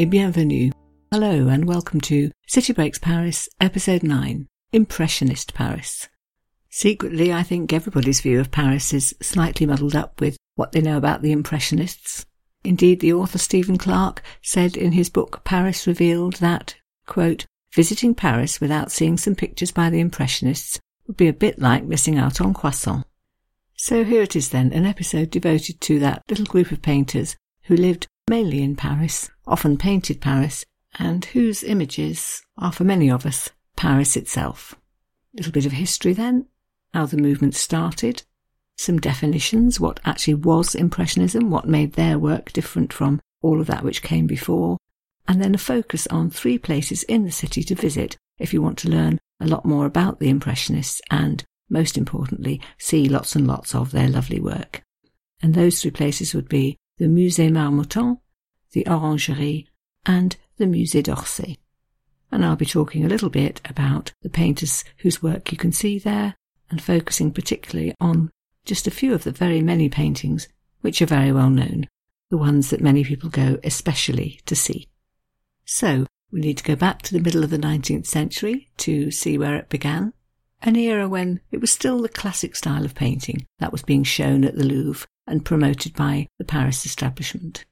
et bienvenue. Hello and welcome to City Breaks Paris, Episode 9 Impressionist Paris. Secretly, I think everybody's view of Paris is slightly muddled up with what they know about the Impressionists. Indeed, the author Stephen Clarke said in his book Paris Revealed that, quote, visiting Paris without seeing some pictures by the Impressionists would be a bit like missing out on croissant. So here it is then, an episode devoted to that little group of painters who lived mainly in Paris, often painted Paris, and whose images are for many of us Paris itself. A little bit of history then, how the movement started, some definitions, what actually was Impressionism, what made their work different from all of that which came before, and then a focus on three places in the city to visit if you want to learn a lot more about the Impressionists and, most importantly, see lots and lots of their lovely work. And those three places would be the Musée Marmottan, the Orangerie, and the Musée d'Orsay. And I'll be talking a little bit about the painters whose work you can see there and focusing particularly on just a few of the very many paintings which are very well known, the ones that many people go especially to see. So, we need to go back to the middle of the 19th century to see where it began, an era when it was still the classic style of painting that was being shown at the Louvre and promoted by the Paris establishment.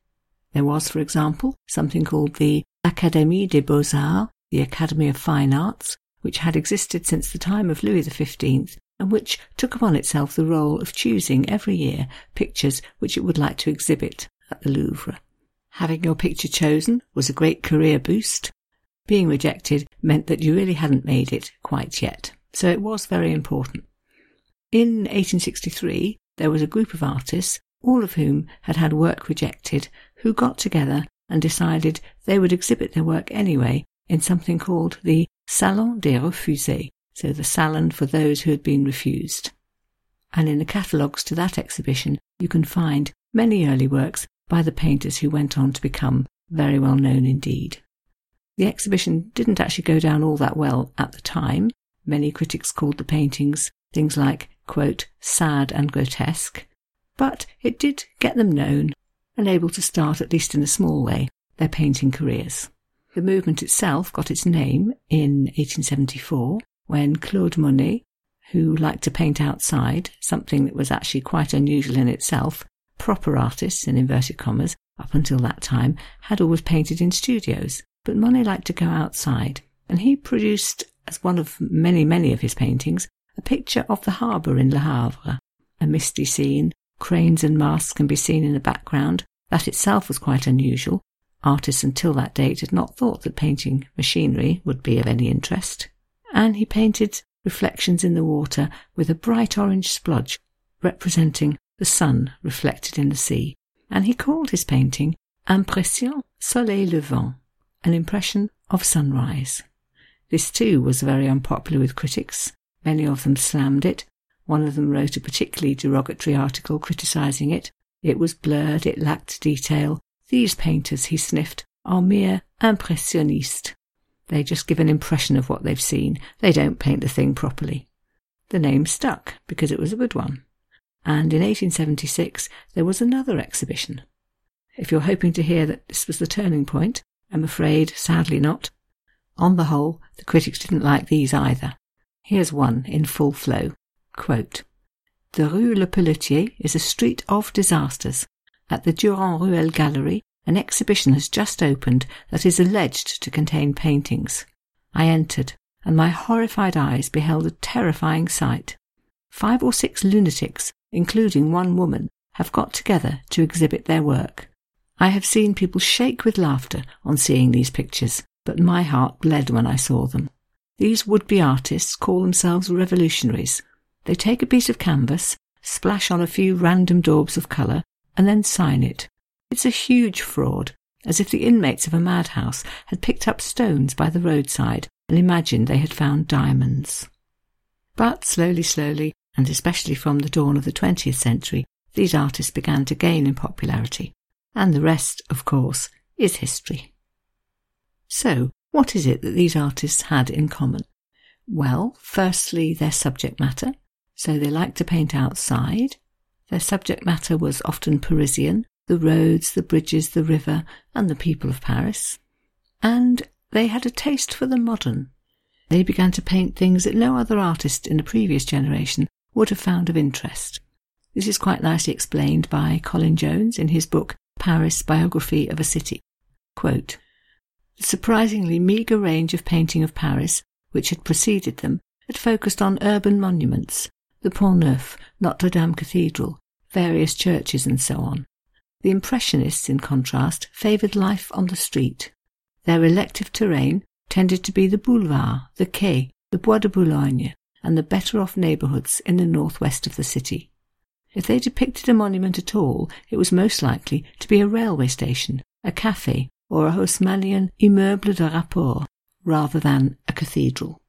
There was, for example, something called the Académie des Beaux-Arts, the Academy of Fine Arts, which had existed since the time of Louis XV and which took upon itself the role of choosing every year pictures which it would like to exhibit at the Louvre. Having your picture chosen was a great career boost. Being rejected meant that you really hadn't made it quite yet, so it was very important. In 1863, there was a group of artists, all of whom had had work rejected, who got together and decided they would exhibit their work anyway in something called the Salon des Refusés, so the salon for those who had been refused. And in the catalogues to that exhibition, you can find many early works by the painters who went on to become very well known indeed. The exhibition didn't actually go down all that well at the time. Many critics called the paintings things like, quote, sad and grotesque, but it did get them known and able to start, at least in a small way, their painting careers. The movement itself got its name in 1874 when Claude Monet, who liked to paint outside, something that was actually quite unusual in itself, proper artists, in inverted commas, up until that time, had always painted in studios, but Monet liked to go outside, and he produced, as one of many, many of his paintings, a picture of the harbour in Le Havre, a misty scene, cranes and masts can be seen in the background. That itself was quite unusual. Artists until that date had not thought that painting machinery would be of any interest and he painted reflections in the water with a bright orange splodge representing the sun reflected in the sea. And he called his painting Impression Soleil Levant, an impression of sunrise. This too was very unpopular with critics. Many of them slammed it. One of them wrote a particularly derogatory article criticizing it. It was blurred, it lacked detail. These painters, he sniffed, are mere impressionistes. They just give an impression of what they've seen. They don't paint the thing properly. The name stuck because it was a good one. And in 1876, there was another exhibition. If you're hoping to hear that this was the turning point, I'm afraid, sadly not. On the whole, the critics didn't like these either. Here's one in full flow. Quote, the Rue Le Peletier is a street of disasters. At the Durand Ruel Gallery, an exhibition has just opened that is alleged to contain paintings. I entered, and my horrified eyes beheld a terrifying sight. Five or six lunatics, including one woman, have got together to exhibit their work. I have seen people shake with laughter on seeing these pictures, but my heart bled when I saw them. These would-be artists call themselves revolutionaries. They take a piece of canvas, splash on a few random daubs of colour, and then sign it. It's a huge fraud, as if the inmates of a madhouse had picked up stones by the roadside and imagined they had found diamonds. But slowly, slowly, and especially from the dawn of the 20th century, these artists began to gain in popularity. And the rest, of course, is history. So, what is it that these artists had in common? Well, firstly, their subject matter. So they liked to paint outside. Their subject matter was often Parisian, the roads, the bridges, the river, and the people of Paris. And they had a taste for the modern. They began to paint things that no other artist in a previous generation would have found of interest. This is quite nicely explained by Colin Jones in his book Paris Biography of a City. Quote, the surprisingly meagre range of painting of Paris, which had preceded them, had focused on urban monuments, the Pont Neuf, Notre Dame Cathedral, various churches, and so on. The Impressionists, in contrast, favoured life on the street. Their elective terrain tended to be the boulevard, the quay, the Bois de Boulogne, and the better off neighbourhoods in the northwest of the city. If they depicted a monument at all, it was most likely to be a railway station, a cafe, or a Haussmannian immeuble de rapport, rather than a cathedral.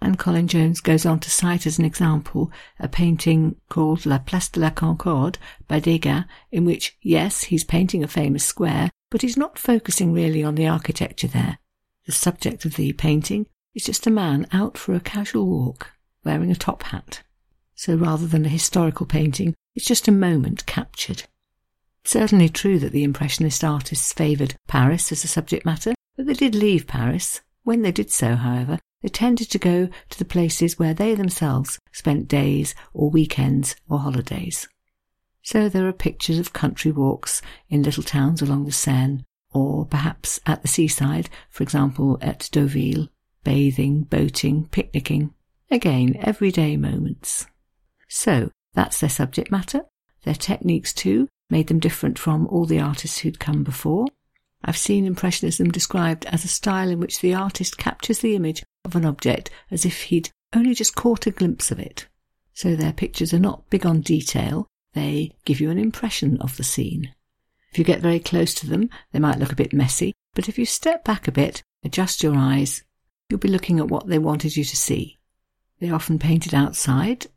And Colin Jones goes on to cite as an example a painting called La Place de la Concorde by Degas, in which, yes, he's painting a famous square, but he's not focusing really on the architecture there. The subject of the painting is just a man out for a casual walk, wearing a top hat. So rather than a historical painting, it's just a moment captured. Certainly true that the Impressionist artists favoured Paris as a subject matter, but they did leave Paris. When they did so, however, they tended to go to the places where they themselves spent days or weekends or holidays. So there are pictures of country walks in little towns along the Seine, or perhaps at the seaside, for example at Deauville, bathing, boating, picnicking. Again, everyday moments. So that's their subject matter. Their techniques too made them different from all the artists who'd come before. I've seen Impressionism described as a style in which the artist captures the image of an object as if he'd only just caught a glimpse of it. So their pictures are not big on detail, they give you an impression of the scene. If you get very close to them, they might look a bit messy, but if you step back a bit, adjust your eyes, you'll be looking at what they wanted you to see. They often painted outside,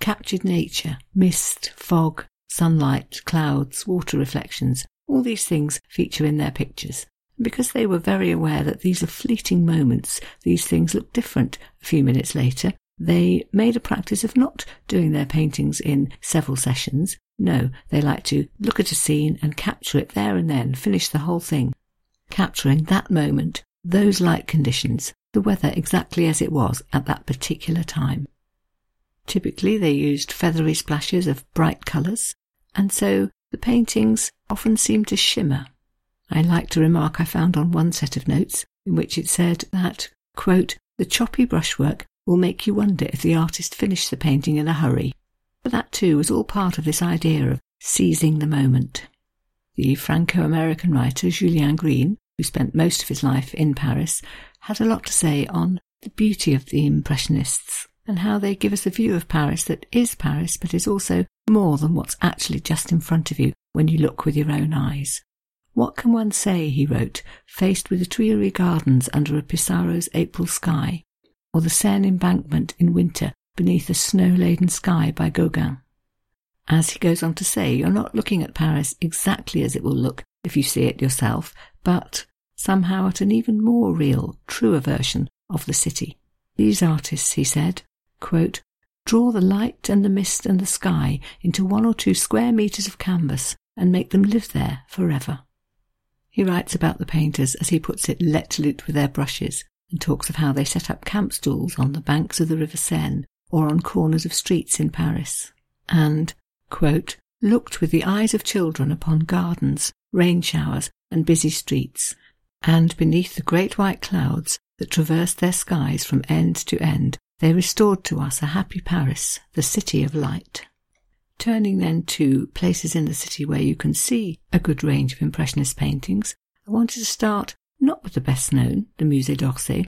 captured nature, mist, fog, sunlight, clouds, water reflections, all these things feature in their pictures. Because they were very aware that these are fleeting moments, these things look different a few minutes later, they made a practice of not doing their paintings in several sessions. No, they like to look at a scene and capture it there and then, finish the whole thing. Capturing that moment, those light conditions, the weather exactly as it was at that particular time. Typically, they used feathery splashes of bright colours, and so the paintings often seem to shimmer. I like a remark I found on one set of notes in which it said that, quote, the choppy brushwork will make you wonder if the artist finished the painting in a hurry. But that too was all part of this idea of seizing the moment. The Franco American writer Julien Green, who spent most of his life in Paris, had a lot to say on the beauty of the Impressionists and how they give us a view of Paris that is Paris but is also more than what's actually just in front of you when you look with your own eyes. What can one say, he wrote, faced with the Tuileries Gardens under a Pissarro's April sky, or the Seine embankment in winter beneath a snow-laden sky by Gauguin? As he goes on to say, you're not looking at Paris exactly as it will look if you see it yourself, but somehow at an even more real, truer version of the city. These artists, he said, quote, draw the light and the mist and the sky into one or two square metres of canvas and make them live there forever. He writes about the painters, as he puts it, let loot with their brushes, and talks of how they set up camp stools on the banks of the River Seine or on corners of streets in Paris, and, quote, looked with the eyes of children upon gardens, rain showers, and busy streets, and beneath the great white clouds that traversed their skies from end to end, they restored to us a happy Paris, the city of light. Turning then to places in the city where you can see a good range of Impressionist paintings, I wanted to start not with the best known, the Musée d'Orsay,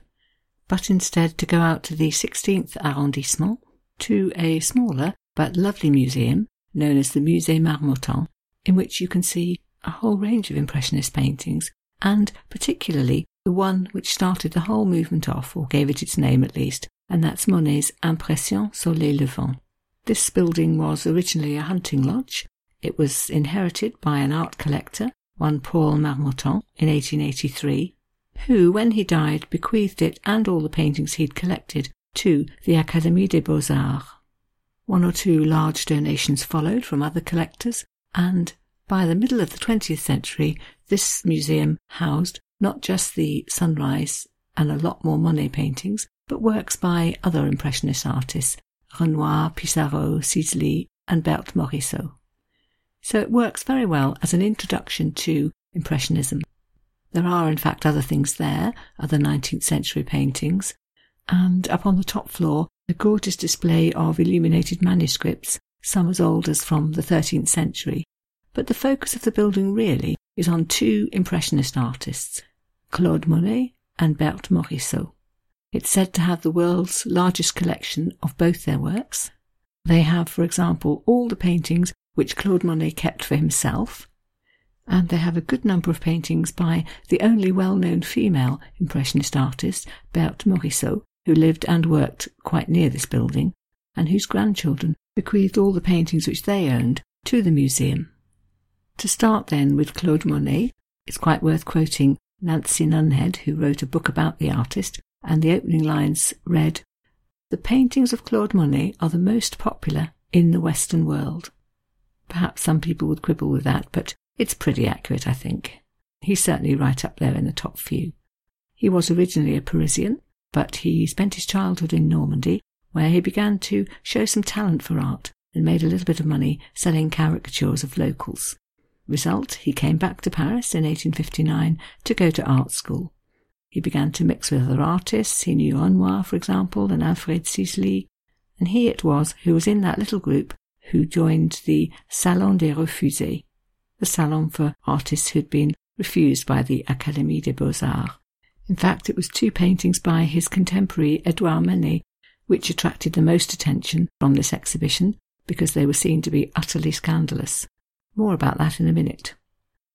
but instead to go out to the 16th arrondissement, to a smaller but lovely museum known as the Musée Marmottan, in which you can see a whole range of Impressionist paintings, and particularly the one which started the whole movement off, or gave it its name at least, and that's Monet's Impression Soleil Levant. This building was originally a hunting lodge. It was inherited by an art collector, one Paul Marmottan, in 1883, who, when he died, bequeathed it and all the paintings he'd collected to the Académie des Beaux-Arts. One or two large donations followed from other collectors, and By the middle of the 20th century, this museum housed not just the sunrise and a lot more Monet paintings, but works by other Impressionist artists, Renoir, Pissarro, Sisley, and Berthe Morisot. So it works very well as an introduction to Impressionism. There are, in fact, other things there, other 19th century paintings, and up on the top floor, a gorgeous display of illuminated manuscripts, some as old as from the 13th century. But the focus of the building really is on two Impressionist artists, Claude Monet and Berthe Morisot. It's said to have the world's largest collection of both their works. They have, for example, all the paintings which Claude Monet kept for himself, and they have a good number of paintings by the only well-known female Impressionist artist, Berthe Morisot, who lived and worked quite near this building, and whose grandchildren bequeathed all the paintings which they owned to the museum. To start then with Claude Monet, it's quite worth quoting Nancy Nunhead, who wrote a book about the artist, and the opening lines read, The paintings of Claude Monet are the most popular in the Western world. Perhaps some people would quibble with that, but it's pretty accurate, I think. He's certainly right up there in the top few. He was originally a Parisian, but he spent his childhood in Normandy, where he began to show some talent for art and made a little bit of money selling caricatures of locals. Result, he came back to Paris in 1859 to go to art school. He began to mix with other artists. He knew Renoir, for example, and Alfred Sisley, and he it was who was in that little group who joined the Salon des Refusés, the salon for artists who'd been refused by the Académie des Beaux-Arts. In fact, it was two paintings by his contemporary Edouard Manet which attracted the most attention from this exhibition because they were seen to be utterly scandalous. More about that in a minute.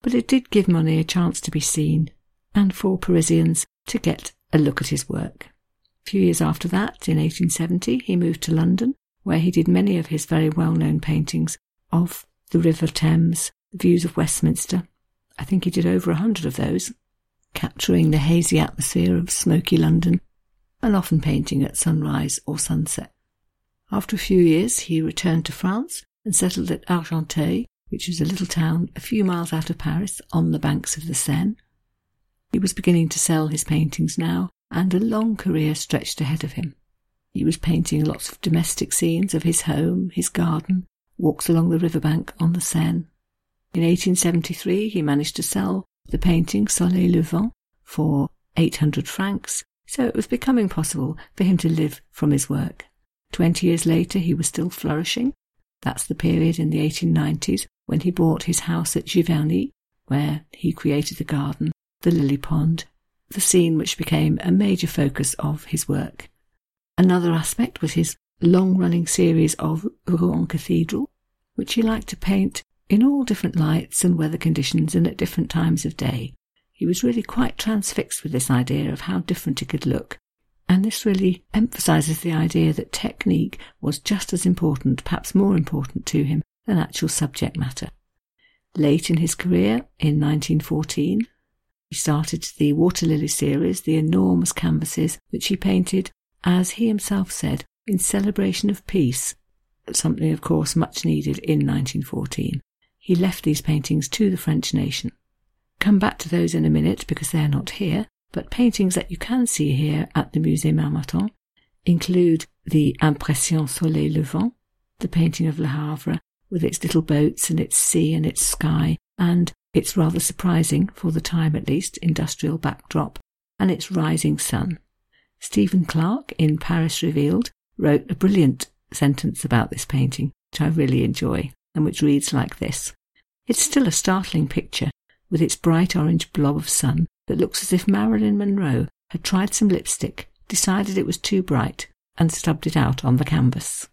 But it did give Monet a chance to be seen, and for Parisians to get a look at his work. A few years after that, in 1870, he moved to London, where he did many of his very well known paintings of the River Thames, the views of Westminster. I think he did over a hundred of those, capturing the hazy atmosphere of smoky London and often painting at sunrise or sunset. After a few years, he returned to France and settled at Argenteuil, which is a little town a few miles out of Paris on the banks of the Seine. He was beginning to sell his paintings now, and a long career stretched ahead of him. He was painting lots of domestic scenes of his home, his garden, walks along the riverbank on the Seine. In 1873, he managed to sell the painting Soleil Levant for 800 francs, so it was becoming possible for him to live from his work. Twenty years later, he was still flourishing. That's the period in the 1890s when he bought his house at Giverny, where he created the garden, the lily pond, the scene which became a major focus of his work. Another aspect was his long running series of Rouen Cathedral, which he liked to paint in all different lights and weather conditions and at different times of day. He was really quite transfixed with this idea of how different it could look. And this really emphasizes the idea that technique was just as important, perhaps more important to him than actual subject matter. Late in his career, in 1914, he started the Water Lily series, the enormous canvases which he painted, as he himself said, in celebration of peace, something, of course, much needed in 1914. He left these paintings to the French nation. Come back to those in a minute because they're not here, but paintings that you can see here at the Musée Marmottan include the Impression Soleil Levant, the painting of Le Havre with its little boats and its sea and its sky, and its rather surprising, for the time at least, industrial backdrop, and its rising sun. Stephen Clarke, in Paris Revealed, wrote a brilliant sentence about this painting, which I really enjoy, and which reads like this. It's still a startling picture, with its bright orange blob of sun that looks as if Marilyn Monroe had tried some lipstick, decided it was too bright, and stubbed it out on the canvas.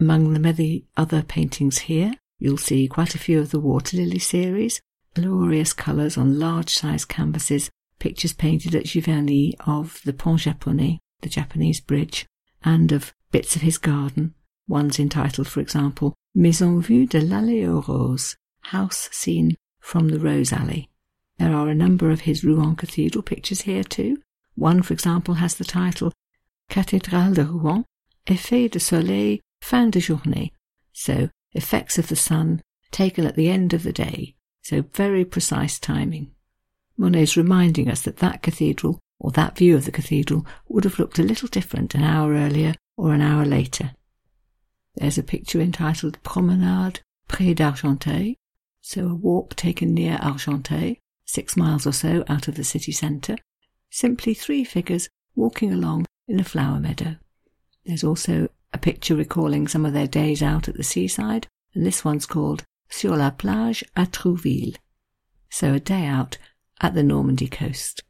Among the many other paintings here, you'll see quite a few of the Water Lily series, glorious colours on large-sized canvases, pictures painted at Giverny of the Pont Japonais, the Japanese bridge, and of bits of his garden. One's entitled, for example, Maison vue de l'Allée aux Roses, house seen from the Rose Alley. There are a number of his Rouen Cathedral pictures here too. One, for example, has the title Cathédrale de Rouen, Effet de Soleil, Fin de Journée. So, effects of the sun taken at the end of the day, so very precise timing. Monet's reminding us that that cathedral, or that view of the cathedral, would have looked a little different an hour earlier or an hour later. There's a picture entitled Promenade Près d'Argenteuil, so a walk taken near Argenteuil, six miles or so out of the city centre, simply three figures walking along in a flower meadow. There's also a picture recalling some of their days out at the seaside, and this one's called Sur la plage à Trouville. So a day out at the Normandy coast.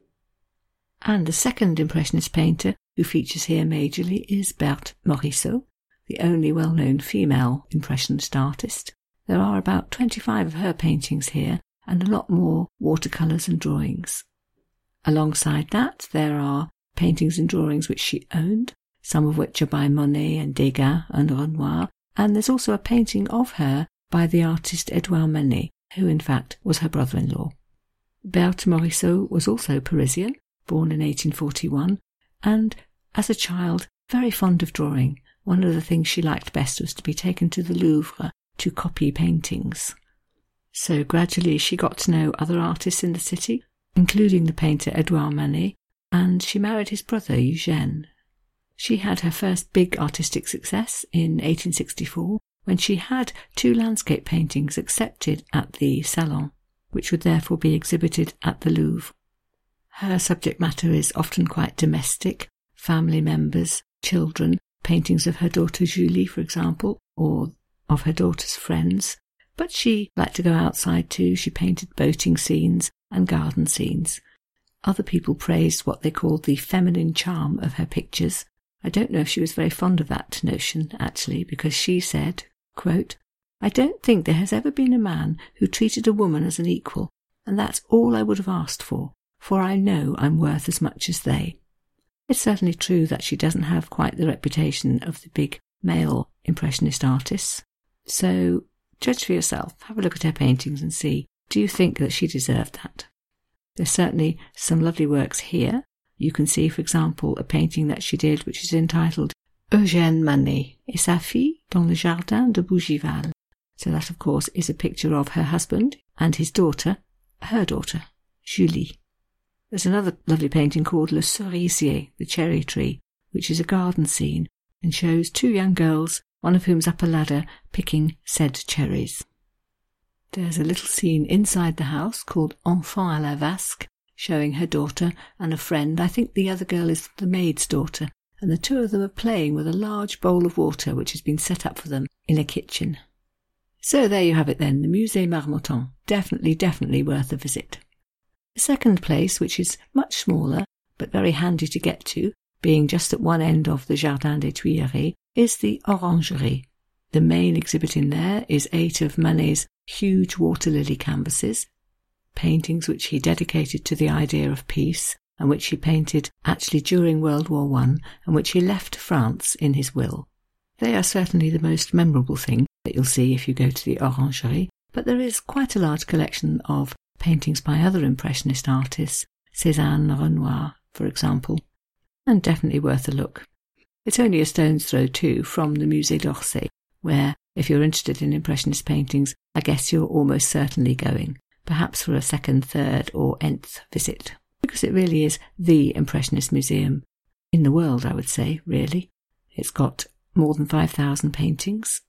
And the second Impressionist painter who features here majorly is Berthe Morisot, the only well known female Impressionist artist. There are about 25 of her paintings here and a lot more watercolours and drawings. Alongside that, there are paintings and drawings which she owned, some of which are by Monet and Degas and Renoir, and there's also a painting of her by the artist Edouard Manet, who in fact was her brother-in-law. Berthe Morisot was also Parisian, born in 1841, and as a child very fond of drawing. One of the things she liked best was to be taken to the Louvre to copy paintings. So gradually she got to know other artists in the city, including the painter Edouard Manet, and she married his brother Eugène. She had her first big artistic success in 1864 when she had two landscape paintings accepted at the Salon, which would therefore be exhibited at the Louvre. Her subject matter is often quite domestic, family members, children, paintings of her daughter Julie, for example, or of her daughter's friends. But she liked to go outside too. She painted boating scenes and garden scenes. Other people praised what they called the feminine charm of her pictures. I don't know if she was very fond of that notion, actually, because she said, quote, I don't think there has ever been a man who treated a woman as an equal, and that's all I would have asked for, for I know I'm worth as much as they. It's certainly true that she doesn't have quite the reputation of the big male Impressionist artists. So judge for yourself, have a look at her paintings and see do you think that she deserved that? There's certainly some lovely works here. You can see, for example, a painting that she did which is entitled Eugène Manet et sa fille dans le jardin de Bougival. So that, of course, is a picture of her husband and his daughter, her daughter, Julie. There's another lovely painting called Le Cerisier, the cherry tree, which is a garden scene and shows two young girls, one of whom's up a ladder picking said cherries. There's a little scene inside the house called Enfant à la Vasque, showing her daughter and a friend. I think the other girl is the maid's daughter, and the two of them are playing with a large bowl of water which has been set up for them in a kitchen. So there you have it then, the Musée Marmottan. Definitely, definitely worth a visit. The second place, which is much smaller but very handy to get to, being just at one end of the Jardin des Tuileries, is the Orangerie. The main exhibit in there is eight of Manet's huge water lily canvases, paintings which he dedicated to the idea of peace and which he painted actually during World War One and which he left to France in his will. They are certainly the most memorable thing that you'll see if you go to the Orangerie, but there is quite a large collection of paintings by other Impressionist artists, Cézanne, Renoir, for example, and definitely worth a look. It's only a stone's throw, too, from the Musée d'Orsay, where, if you're interested in Impressionist paintings, I guess you're almost certainly going, perhaps for a second, third, or nth visit, because it really is the Impressionist museum in the world, I would say, really. It's got more than 5,000 paintings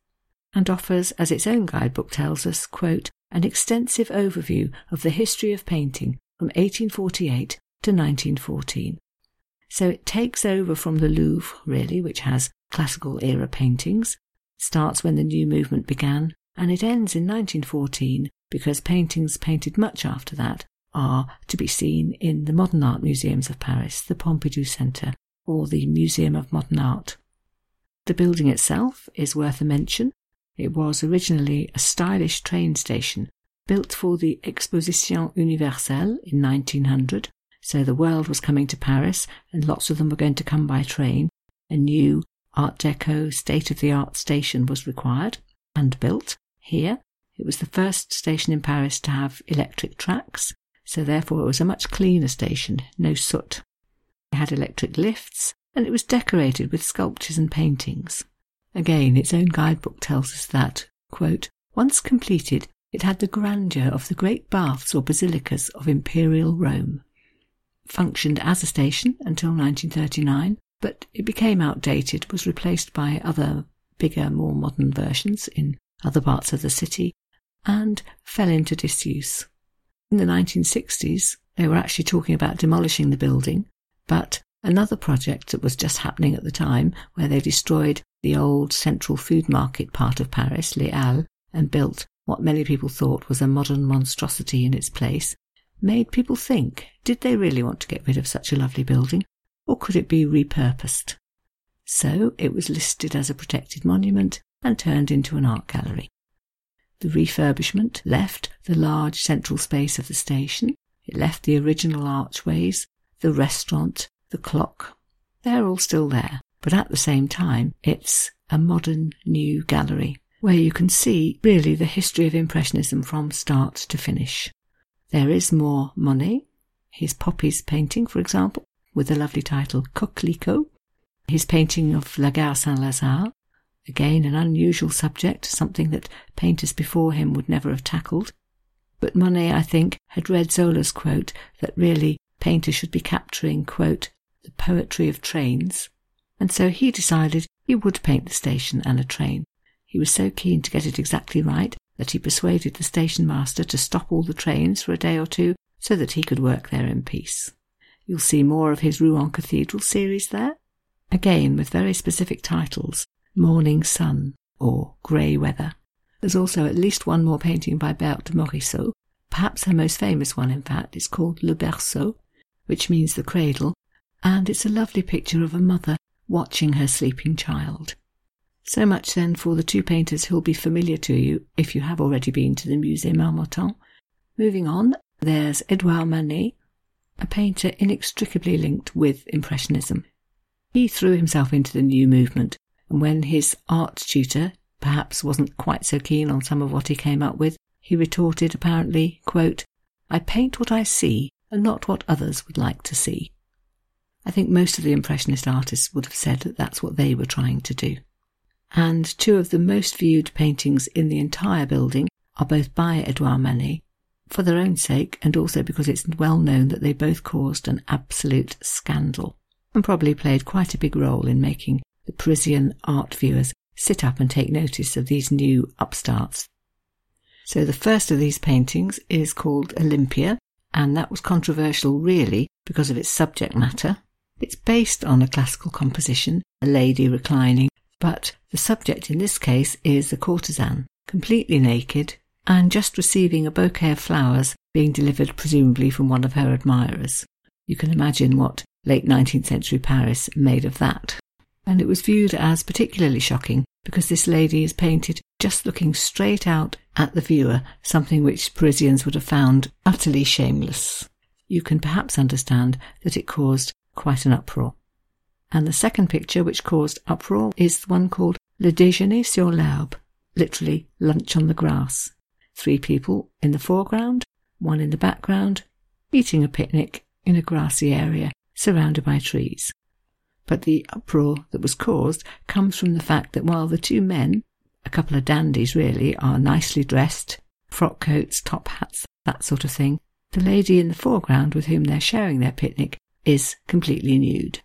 and offers, as its own guidebook tells us, quote, an extensive overview of the history of painting from 1848 to 1914. So it takes over from the Louvre, really, which has classical era paintings, starts when the new movement began, and it ends in 1914 because paintings painted much after that are to be seen in the modern art museums of Paris, the Pompidou Centre, or the Museum of Modern Art. The building itself is worth a mention it was originally a stylish train station built for the Exposition Universelle in 1900. So the world was coming to Paris and lots of them were going to come by train. A new Art Deco state of the art station was required and built here. It was the first station in Paris to have electric tracks, so therefore it was a much cleaner station, no soot. It had electric lifts and it was decorated with sculptures and paintings. Again, its own guidebook tells us that, quote, Once completed, it had the grandeur of the great baths or basilicas of imperial Rome. Functioned as a station until 1939, but it became outdated, was replaced by other bigger, more modern versions in other parts of the city, and fell into disuse. In the 1960s, they were actually talking about demolishing the building, but another project that was just happening at the time, where they destroyed the old central food market part of Paris, Les Halles, and built what many people thought was a modern monstrosity in its place, made people think did they really want to get rid of such a lovely building, or could it be repurposed? So it was listed as a protected monument and turned into an art gallery. The refurbishment left the large central space of the station, it left the original archways, the restaurant, the clock. They're all still there, but at the same time, it's a modern new gallery where you can see really the history of Impressionism from start to finish. There is more Monet, his poppies painting, for example, with the lovely title Coquelicot, his painting of La Gare Saint-Lazare, again an unusual subject, something that painters before him would never have tackled. But Monet, I think, had read Zola's quote that really painters should be capturing, quote, the poetry of trains, and so he decided he would paint the station and a train. He was so keen to get it exactly right that he persuaded the station master to stop all the trains for a day or two so that he could work there in peace. You'll see more of his Rouen Cathedral series there, again with very specific titles Morning Sun or Grey Weather. There's also at least one more painting by Berthe Morisot. Perhaps her most famous one, in fact, is called Le Berceau, which means the cradle, and it's a lovely picture of a mother watching her sleeping child. So much then for the two painters who'll be familiar to you if you have already been to the Musée Marmottan. Moving on, there's Edouard Manet, a painter inextricably linked with Impressionism. He threw himself into the new movement, when his art tutor perhaps wasn't quite so keen on some of what he came up with, he retorted apparently, quote, I paint what I see and not what others would like to see. I think most of the Impressionist artists would have said that that's what they were trying to do and two of the most viewed paintings in the entire building are both by Edouard Manet, for their own sake and also because it's well known that they both caused an absolute scandal and probably played quite a big role in making the Parisian art viewers sit up and take notice of these new upstarts. So the first of these paintings is called Olympia, and that was controversial really because of its subject matter. It's based on a classical composition, a lady reclining but the subject in this case is a courtesan, completely naked, and just receiving a bouquet of flowers being delivered presumably from one of her admirers. You can imagine what late 19th century Paris made of that. And it was viewed as particularly shocking because this lady is painted just looking straight out at the viewer, something which Parisians would have found utterly shameless. You can perhaps understand that it caused quite an uproar. And the second picture, which caused uproar, is the one called Le Déjeuner sur l'herbe, literally lunch on the grass. Three people in the foreground, one in the background, eating a picnic in a grassy area surrounded by trees. But the uproar that was caused comes from the fact that while the two men, a couple of dandies really, are nicely dressed, frock coats, top hats, that sort of thing, the lady in the foreground with whom they're sharing their picnic is completely nude.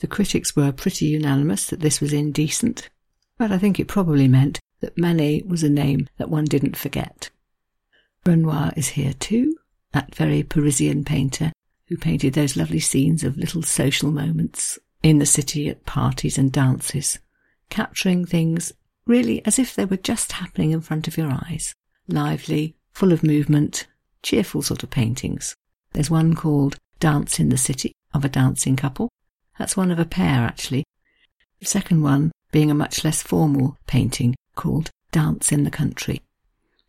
The critics were pretty unanimous that this was indecent, but I think it probably meant that Manet was a name that one didn't forget. Renoir is here too, that very Parisian painter who painted those lovely scenes of little social moments in the city at parties and dances, capturing things really as if they were just happening in front of your eyes. Lively, full of movement, cheerful sort of paintings. There's one called Dance in the City of a dancing couple, that's one of a pair, actually. The second one being a much less formal painting called Dance in the Country.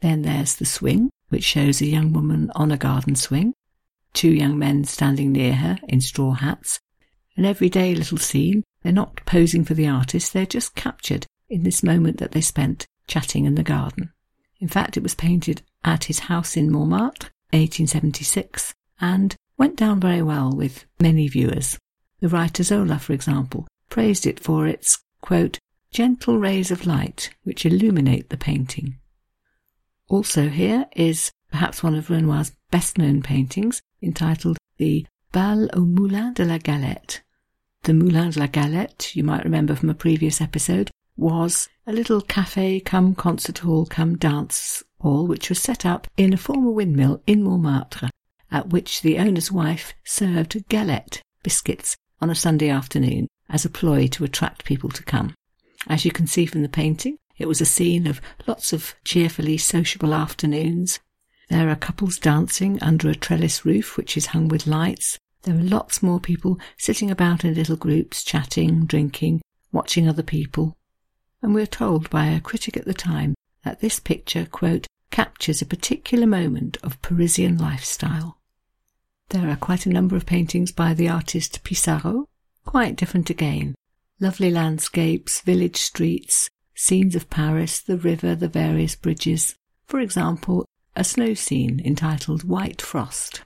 Then there's The Swing, which shows a young woman on a garden swing, two young men standing near her in straw hats. An everyday little scene. They're not posing for the artist, they're just captured in this moment that they spent chatting in the garden. In fact, it was painted at his house in Montmartre, 1876, and went down very well with many viewers. The writer Zola, for example, praised it for its, quote, gentle rays of light which illuminate the painting. Also here is perhaps one of Renoir's best known paintings entitled The Bal au Moulin de la Galette. The Moulin de la Galette, you might remember from a previous episode, was a little cafe come concert hall come dance hall which was set up in a former windmill in Montmartre, at which the owner's wife served galette biscuits on a Sunday afternoon as a ploy to attract people to come. As you can see from the painting, it was a scene of lots of cheerfully sociable afternoons. There are couples dancing under a trellis roof which is hung with lights. There are lots more people sitting about in little groups, chatting, drinking, watching other people. And we're told by a critic at the time that this picture, quote, captures a particular moment of Parisian lifestyle. There are quite a number of paintings by the artist Pissarro, quite different again. Lovely landscapes, village streets, scenes of Paris, the river, the various bridges. For example, a snow scene entitled White Frost.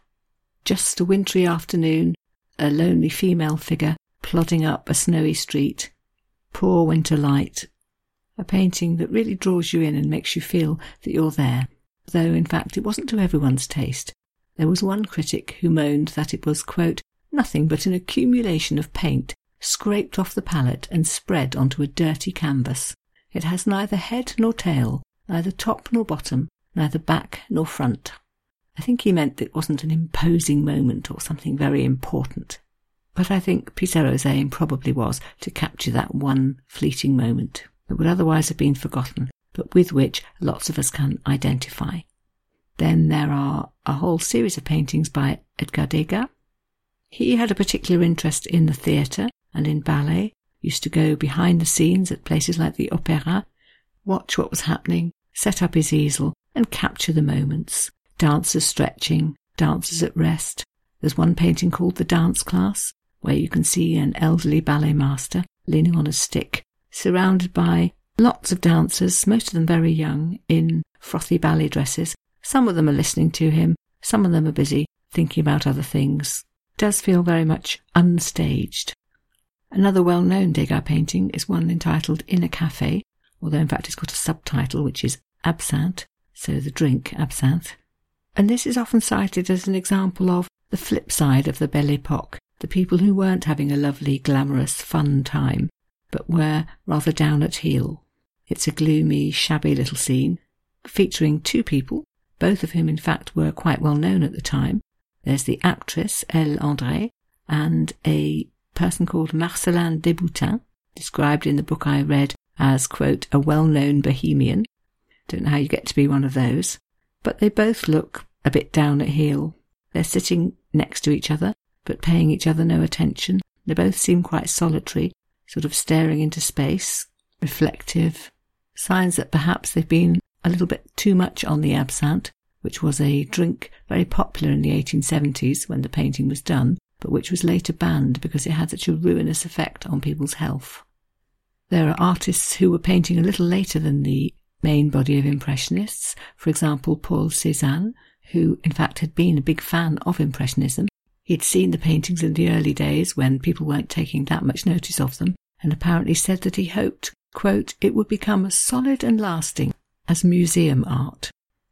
Just a wintry afternoon, a lonely female figure plodding up a snowy street. Poor winter light. A painting that really draws you in and makes you feel that you're there, though in fact it wasn't to everyone's taste. There was one critic who moaned that it was, quote, nothing but an accumulation of paint scraped off the palette and spread onto a dirty canvas. It has neither head nor tail, neither top nor bottom, neither back nor front. I think he meant it wasn't an imposing moment or something very important. But I think Pissarro's aim probably was to capture that one fleeting moment that would otherwise have been forgotten, but with which lots of us can identify. Then there are a whole series of paintings by Edgar Degas. He had a particular interest in the theatre and in ballet, used to go behind the scenes at places like the Opera, watch what was happening, set up his easel, and capture the moments. Dancers stretching, dancers at rest. There's one painting called The Dance Class, where you can see an elderly ballet master leaning on a stick, surrounded by lots of dancers, most of them very young, in frothy ballet dresses. Some of them are listening to him, some of them are busy thinking about other things. It does feel very much unstaged. Another well known Degas painting is one entitled In a Cafe, although in fact it's got a subtitle which is Absinthe, so the drink absinthe. And this is often cited as an example of the flip side of the Belle Epoque, the people who weren't having a lovely, glamorous, fun time, but were rather down at heel. It's a gloomy, shabby little scene, featuring two people, both of whom in fact were quite well known at the time. There's the actress, Ellen Andrée, and a person called Marcelin Desboutins, described in the book I read as, quote, a well-known bohemian. Don't know how you get to be one of those. But they both look a bit down at heel. They're sitting next to each other, but paying each other no attention. They both seem quite solitary, sort of staring into space, reflective. Signs that perhaps they've been a little bit too much on the absinthe, which was a drink very popular in the 1870s when the painting was done, but which was later banned because it had such a ruinous effect on people's health. There are artists who were painting a little later than the main body of Impressionists, for example, Paul Cézanne, who in fact had been a big fan of Impressionism. He'd seen the paintings in the early days when people weren't taking that much notice of them, and apparently said that he hoped, quote, it would become as solid and lasting as museum art.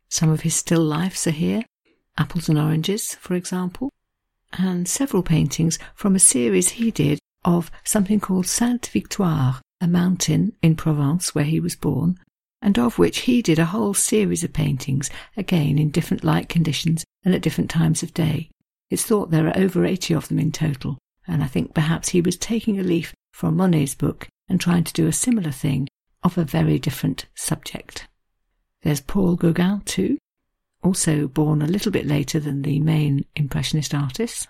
Some of his still lifes are here, apples and oranges, for example, and several paintings from a series he did of something called Sainte Victoire, a mountain in Provence where he was born, and of which he did a whole series of paintings, again in different light conditions and at different times of day. It's thought there are over 80 of them in total, and I think perhaps he was taking a leaf from Monet's book and trying to do a similar thing of a very different subject. There's Paul Gauguin too, also born a little bit later than the main Impressionist artists,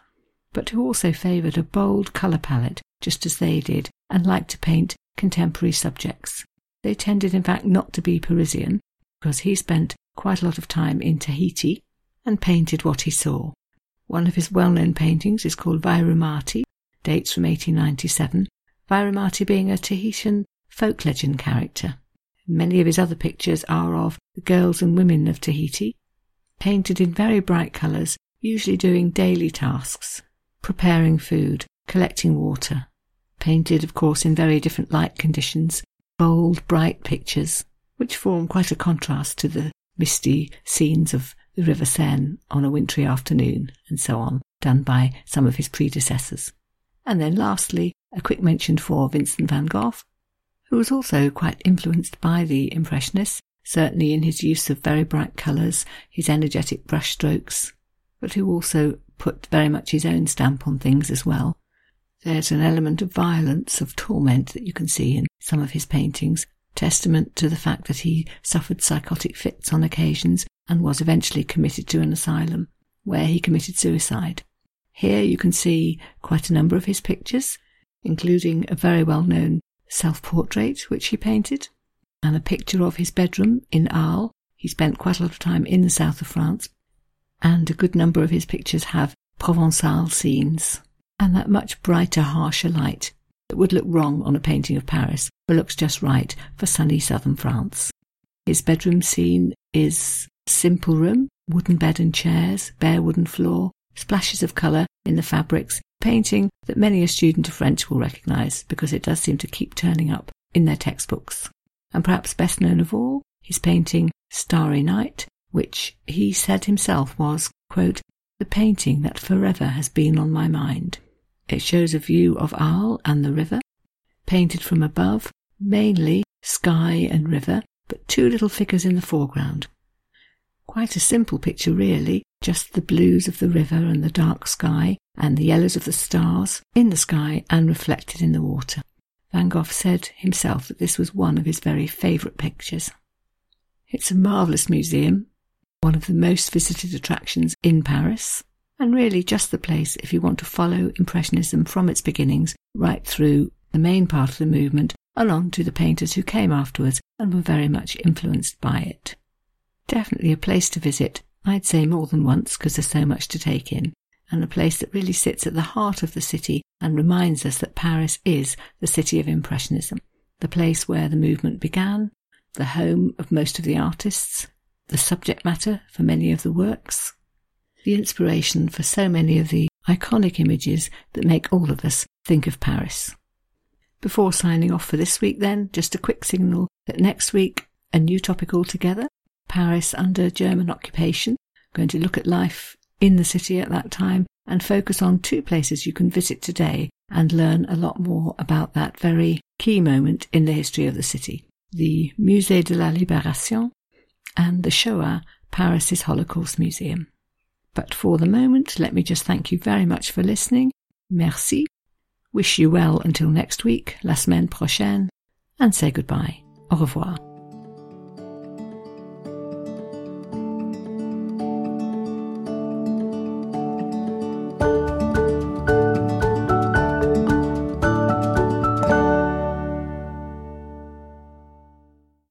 but who also favoured a bold colour palette just as they did and liked to paint contemporary subjects. They tended, in fact, not to be Parisian, because he spent quite a lot of time in Tahiti and painted what he saw. One of his well known paintings is called Vairumati, dates from 1897, Vairumati being a Tahitian folk legend character. Many of his other pictures are of the girls and women of Tahiti, painted in very bright colours, usually doing daily tasks, preparing food, collecting water. Painted, of course, in very different light conditions, bold, bright pictures, which form quite a contrast to the misty scenes of the River Seine on a wintry afternoon, and so on, done by some of his predecessors. And then lastly, a quick mention for Vincent van Gogh, who was also quite influenced by the Impressionists, certainly in his use of very bright colours, his energetic brushstrokes, but who also put very much his own stamp on things as well. There's an element of violence, of torment that you can see in some of his paintings, testament to the fact that he suffered psychotic fits on occasions and was eventually committed to an asylum, where he committed suicide. Here you can see quite a number of his pictures, including a very well known self portrait which he painted, and a picture of his bedroom in Arles. He spent quite a lot of time in the south of France, and a good number of his pictures have Provençal scenes, and that much brighter, harsher light that would look wrong on a painting of Paris, but looks just right for sunny southern France. His bedroom scene is simple room, wooden bed and chairs, bare wooden floor, splashes of colour in the fabrics, painting that many a student of French will recognise because it does seem to keep turning up in their textbooks. And perhaps best known of all, his painting Starry Night, which he said himself was, quote, the painting that forever has been on my mind. It shows a view of Arles and the river, painted from above, mainly sky and river, but two little figures in the foreground. Quite a simple picture, really, just the blues of the river and the dark sky, and the yellows of the stars in the sky and reflected in the water. Van Gogh said himself that this was one of his very favourite pictures. It's a marvellous museum, one of the most visited attractions in Paris, and really just the place if you want to follow Impressionism from its beginnings right through the main part of the movement along to the painters who came afterwards and were very much influenced by it. Definitely a place to visit, I'd say more than once because there's so much to take in, and a place that really sits at the heart of the city and reminds us that Paris is the city of Impressionism, the place where the movement began, the home of most of the artists, the subject matter for many of the works, the inspiration for so many of the iconic images that make all of us think of Paris. Before signing off for this week, then, just a quick signal that next week, a new topic altogether Paris under German occupation. I'm going to look at life in the city at that time and focus on two places you can visit today and learn a lot more about that very key moment in the history of the city. The Musée de la Libération and the Shoah, Paris's Holocaust Museum. But for the moment, let me just thank you very much for listening. Merci. Wish you well until next week, la semaine prochaine, and say goodbye. Au revoir.